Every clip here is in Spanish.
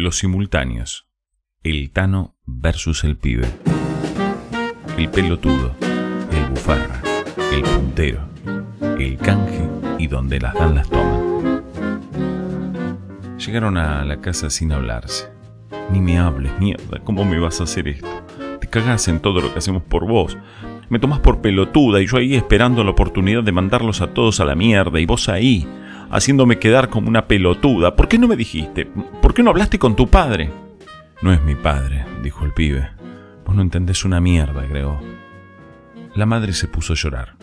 Los simultáneos. El Tano versus el pibe. El pelotudo. El bufarra. El puntero. El canje y donde las dan las toman. Llegaron a la casa sin hablarse. Ni me hables, mierda, ¿cómo me vas a hacer esto? Te cagás en todo lo que hacemos por vos. Me tomás por pelotuda y yo ahí esperando la oportunidad de mandarlos a todos a la mierda y vos ahí, haciéndome quedar como una pelotuda. ¿Por qué no me dijiste? ¿Por qué no hablaste con tu padre? No es mi padre, dijo el pibe. Vos no entendés una mierda, agregó. La madre se puso a llorar.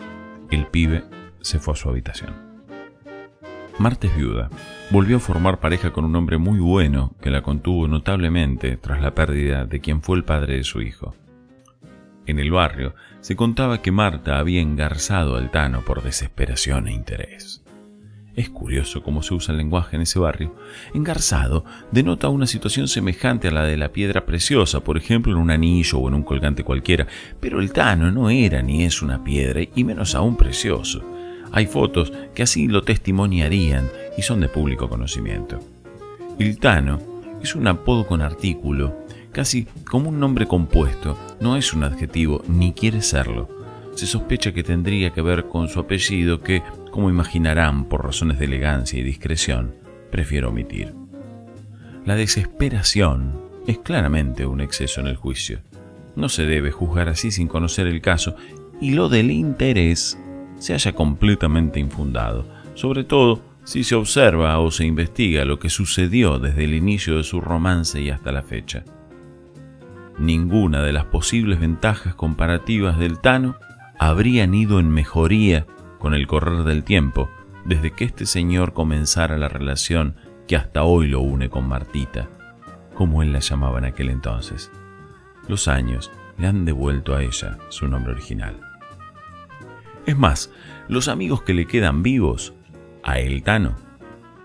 El pibe se fue a su habitación. Marta es viuda. Volvió a formar pareja con un hombre muy bueno que la contuvo notablemente tras la pérdida de quien fue el padre de su hijo. En el barrio se contaba que Marta había engarzado al Tano por desesperación e interés. Es curioso cómo se usa el lenguaje en ese barrio. Engarzado denota una situación semejante a la de la piedra preciosa, por ejemplo en un anillo o en un colgante cualquiera, pero el Tano no era ni es una piedra, y menos aún precioso. Hay fotos que así lo testimoniarían y son de público conocimiento. El Tano es un apodo con artículo, casi como un nombre compuesto, no es un adjetivo ni quiere serlo. Se sospecha que tendría que ver con su apellido que, como imaginarán por razones de elegancia y discreción, prefiero omitir. La desesperación es claramente un exceso en el juicio. No se debe juzgar así sin conocer el caso y lo del interés se haya completamente infundado, sobre todo si se observa o se investiga lo que sucedió desde el inicio de su romance y hasta la fecha. Ninguna de las posibles ventajas comparativas del Tano habrían ido en mejoría con el correr del tiempo, desde que este señor comenzara la relación que hasta hoy lo une con Martita, como él la llamaba en aquel entonces. Los años le han devuelto a ella su nombre original. Es más, los amigos que le quedan vivos, a El Tano,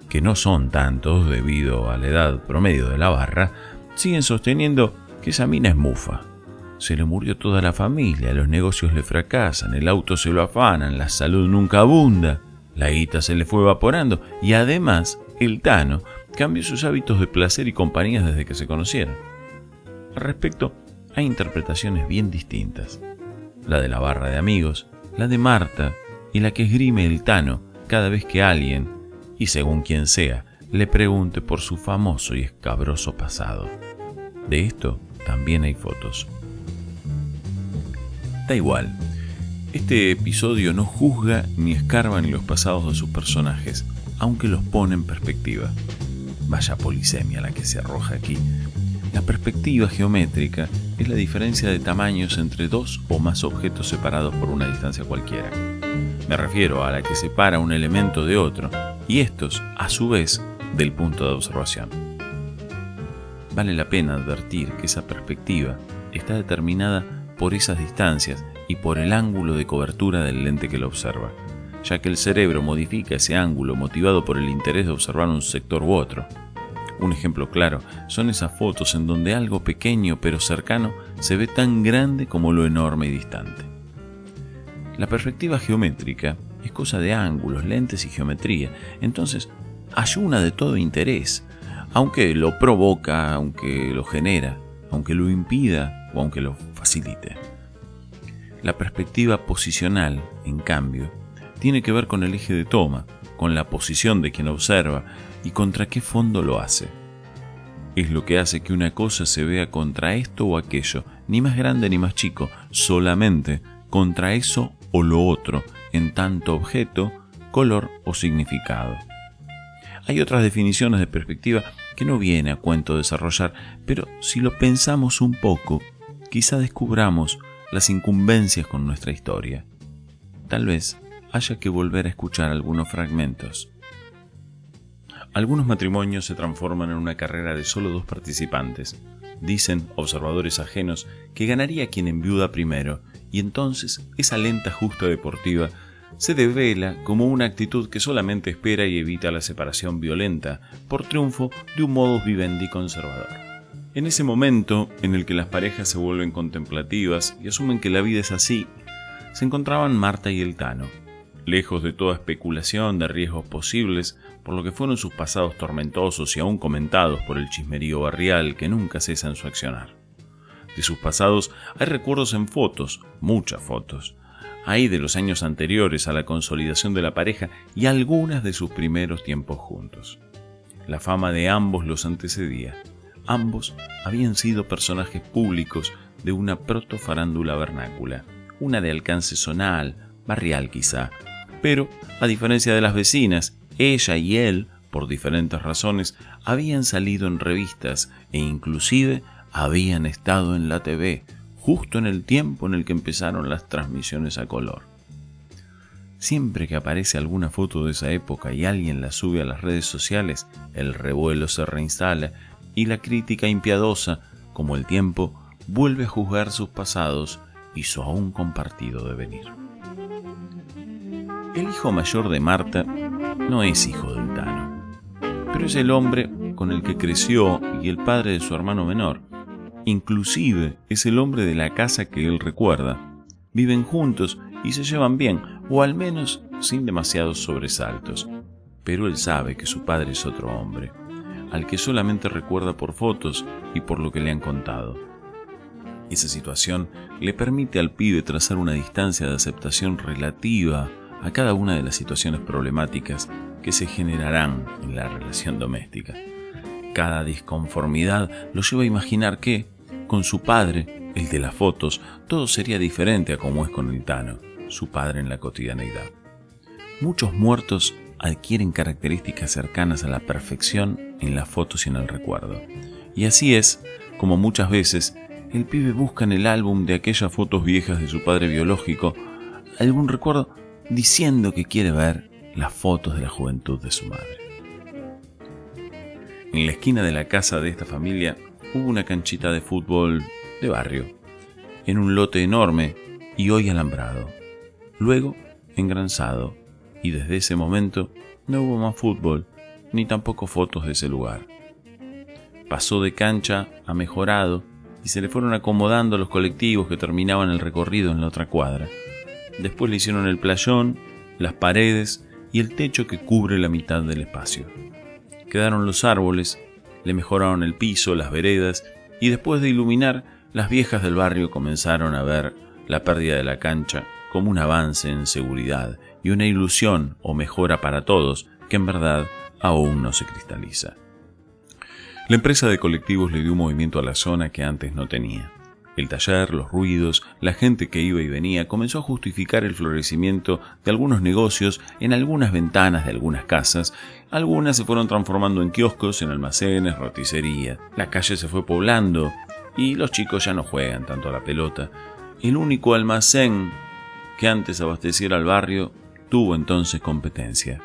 que no son tantos debido a la edad promedio de la barra, siguen sosteniendo que esa es mufa, se le murió toda la familia, los negocios le fracasan, el auto se lo afanan, la salud nunca abunda, la guita se le fue evaporando y además el Tano cambió sus hábitos de placer y compañías desde que se conocieron. Al respecto, hay interpretaciones bien distintas. La de la barra de amigos, la de Marta y la que esgrime el Tano cada vez que alguien, y según quien sea, le pregunte por su famoso y escabroso pasado. De esto también hay fotos. Da igual. Este episodio no juzga ni escarba ni los pasados de sus personajes, aunque los pone en perspectiva. Vaya polisemia la que se arroja aquí. La perspectiva geométrica es la diferencia de tamaños entre dos o más objetos separados por una distancia cualquiera. Me refiero a la que separa un elemento de otro, y estos, a su vez, del punto de observación. Vale la pena advertir que esa perspectiva está determinada por esas distancias y por el ángulo de cobertura del lente que lo observa, ya que el cerebro modifica ese ángulo motivado por el interés de observar un sector u otro. Un ejemplo claro son esas fotos en donde algo pequeño pero cercano se ve tan grande como lo enorme y distante. La perspectiva geométrica es cosa de ángulos, lentes y geometría, entonces ayuna de todo interés, aunque lo provoca, aunque lo genera, aunque lo impida o aunque lo facilite. La perspectiva posicional, en cambio, tiene que ver con el eje de toma, con la posición de quien observa y contra qué fondo lo hace. Es lo que hace que una cosa se vea contra esto o aquello, ni más grande ni más chico, solamente contra eso o lo otro, en tanto objeto, color o significado. Hay otras definiciones de perspectiva que no viene a cuento desarrollar, pero si lo pensamos un poco, quizá descubramos las incumbencias con nuestra historia. Tal vez haya que volver a escuchar algunos fragmentos. Algunos matrimonios se transforman en una carrera de solo dos participantes. Dicen observadores ajenos que ganaría quien enviuda primero, y entonces esa lenta justa deportiva se devela como una actitud que solamente espera y evita la separación violenta por triunfo de un modus vivendi conservador. En ese momento en el que las parejas se vuelven contemplativas y asumen que la vida es así, se encontraban Marta y el Tano. Lejos de toda especulación de riesgos posibles, por lo que fueron sus pasados tormentosos y aún comentados por el chismerío barrial que nunca cesa en su accionar. De sus pasados hay recuerdos en fotos, muchas fotos. Hay de los años anteriores a la consolidación de la pareja y algunas de sus primeros tiempos juntos. La fama de ambos los antecedía. Ambos habían sido personajes públicos de una protofarándula vernácula, una de alcance zonal, barrial quizá. Pero, a diferencia de las vecinas, ella y él, por diferentes razones, habían salido en revistas e inclusive habían estado en la TV, justo en el tiempo en el que empezaron las transmisiones a color. Siempre que aparece alguna foto de esa época y alguien la sube a las redes sociales, el revuelo se reinstala y la crítica impiadosa, como el tiempo, vuelve a juzgar sus pasados y su aún compartido devenir. El hijo mayor de Marta no es hijo del Tano, pero es el hombre con el que creció y el padre de su hermano menor, Inclusive es el hombre de la casa que él recuerda. Viven juntos y se llevan bien, o al menos sin demasiados sobresaltos. Pero él sabe que su padre es otro hombre, al que solamente recuerda por fotos y por lo que le han contado. Esa situación le permite al pibe trazar una distancia de aceptación relativa a cada una de las situaciones problemáticas que se generarán en la relación doméstica. Cada disconformidad lo lleva a imaginar que, con su padre, el de las fotos, todo sería diferente a como es con el Tano, su padre en la cotidianeidad. Muchos muertos adquieren características cercanas a la perfección en las fotos y en el recuerdo. Y así es como muchas veces el pibe busca en el álbum de aquellas fotos viejas de su padre biológico algún recuerdo diciendo que quiere ver las fotos de la juventud de su madre. En la esquina de la casa de esta familia hubo una canchita de fútbol de barrio, en un lote enorme y hoy alambrado. Luego, engranzado, y desde ese momento no hubo más fútbol, ni tampoco fotos de ese lugar. Pasó de cancha a mejorado y se le fueron acomodando los colectivos que terminaban el recorrido en la otra cuadra. Después le hicieron el playón, las paredes y el techo que cubre la mitad del espacio. Quedaron los árboles le mejoraron el piso, las veredas, y después de iluminar, las viejas del barrio comenzaron a ver la pérdida de la cancha como un avance en seguridad y una ilusión o mejora para todos que en verdad aún no se cristaliza. La empresa de colectivos le dio un movimiento a la zona que antes no tenía. El taller, los ruidos, la gente que iba y venía comenzó a justificar el florecimiento de algunos negocios en algunas ventanas de algunas casas. Algunas se fueron transformando en kioscos, en almacenes, roticería. La calle se fue poblando y los chicos ya no juegan tanto a la pelota. El único almacén que antes abasteciera al barrio tuvo entonces competencia.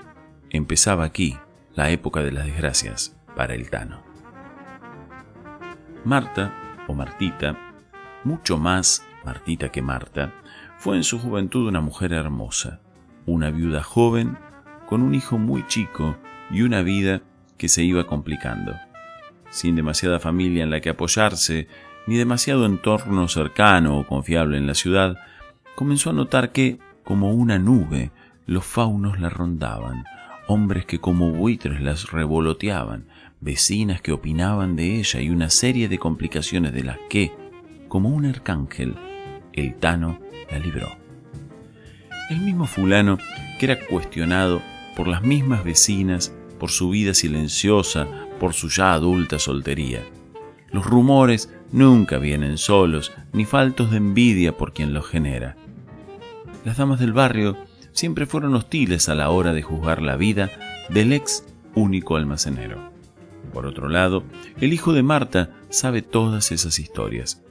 Empezaba aquí la época de las desgracias para el Tano. Marta, o Martita, mucho más Martita que Marta, fue en su juventud una mujer hermosa, una viuda joven, con un hijo muy chico y una vida que se iba complicando. Sin demasiada familia en la que apoyarse, ni demasiado entorno cercano o confiable en la ciudad, comenzó a notar que, como una nube, los faunos la rondaban, hombres que como buitres las revoloteaban, vecinas que opinaban de ella y una serie de complicaciones de las que, como un arcángel, el Tano la libró. El mismo fulano que era cuestionado por las mismas vecinas, por su vida silenciosa, por su ya adulta soltería. Los rumores nunca vienen solos, ni faltos de envidia por quien los genera. Las damas del barrio siempre fueron hostiles a la hora de juzgar la vida del ex único almacenero. Por otro lado, el hijo de Marta sabe todas esas historias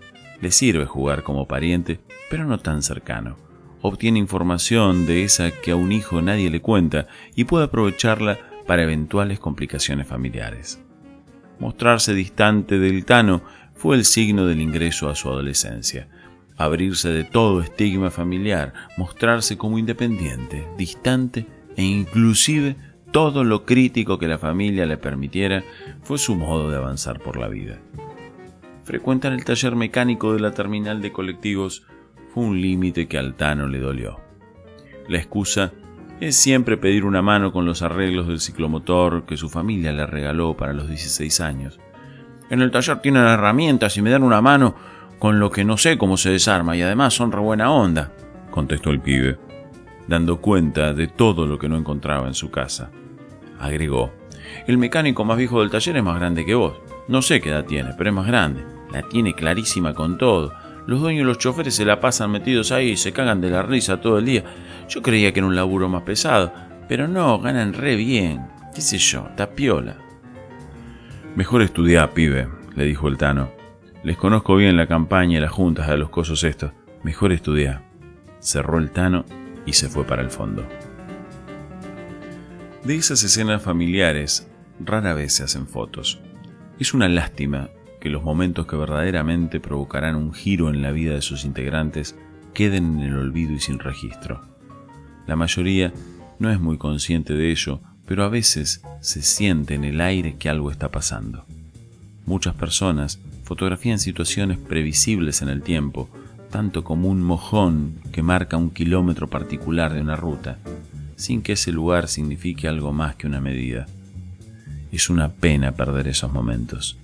le sirve jugar como pariente, pero no tan cercano. Obtiene información de esa que a un hijo nadie le cuenta y puede aprovecharla para eventuales complicaciones familiares. Mostrarse distante del Tano fue el signo del ingreso a su adolescencia. Abrirse de todo estigma familiar, mostrarse como independiente, distante e inclusive todo lo crítico que la familia le permitiera fue su modo de avanzar por la vida. Frecuentar el taller mecánico de la terminal de colectivos fue un límite que al Tano le dolió. La excusa es siempre pedir una mano con los arreglos del ciclomotor que su familia le regaló para los 16 años. En el taller tienen herramientas y me dan una mano con lo que no sé cómo se desarma y además son re buena onda, contestó el pibe, dando cuenta de todo lo que no encontraba en su casa. Agregó, el mecánico más viejo del taller es más grande que vos. No sé qué edad tiene, pero es más grande. La tiene clarísima con todo. Los dueños y los choferes se la pasan metidos ahí y se cagan de la risa todo el día. Yo creía que era un laburo más pesado, pero no, ganan re bien. ¿Qué sé yo? Tapiola. Mejor estudiar, pibe, le dijo el Tano. Les conozco bien la campaña y las juntas de los cosos estos. Mejor estudiar. Cerró el Tano y se fue para el fondo. De esas escenas familiares rara vez se hacen fotos. Es una lástima que los momentos que verdaderamente provocarán un giro en la vida de sus integrantes queden en el olvido y sin registro. La mayoría no es muy consciente de ello, pero a veces se siente en el aire que algo está pasando. Muchas personas fotografían situaciones previsibles en el tiempo, tanto como un mojón que marca un kilómetro particular de una ruta, sin que ese lugar signifique algo más que una medida. Es una pena perder esos momentos.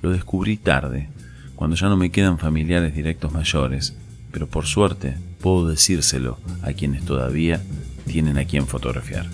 Lo descubrí tarde, cuando ya no me quedan familiares directos mayores, pero por suerte puedo decírselo a quienes todavía tienen a quien fotografiar.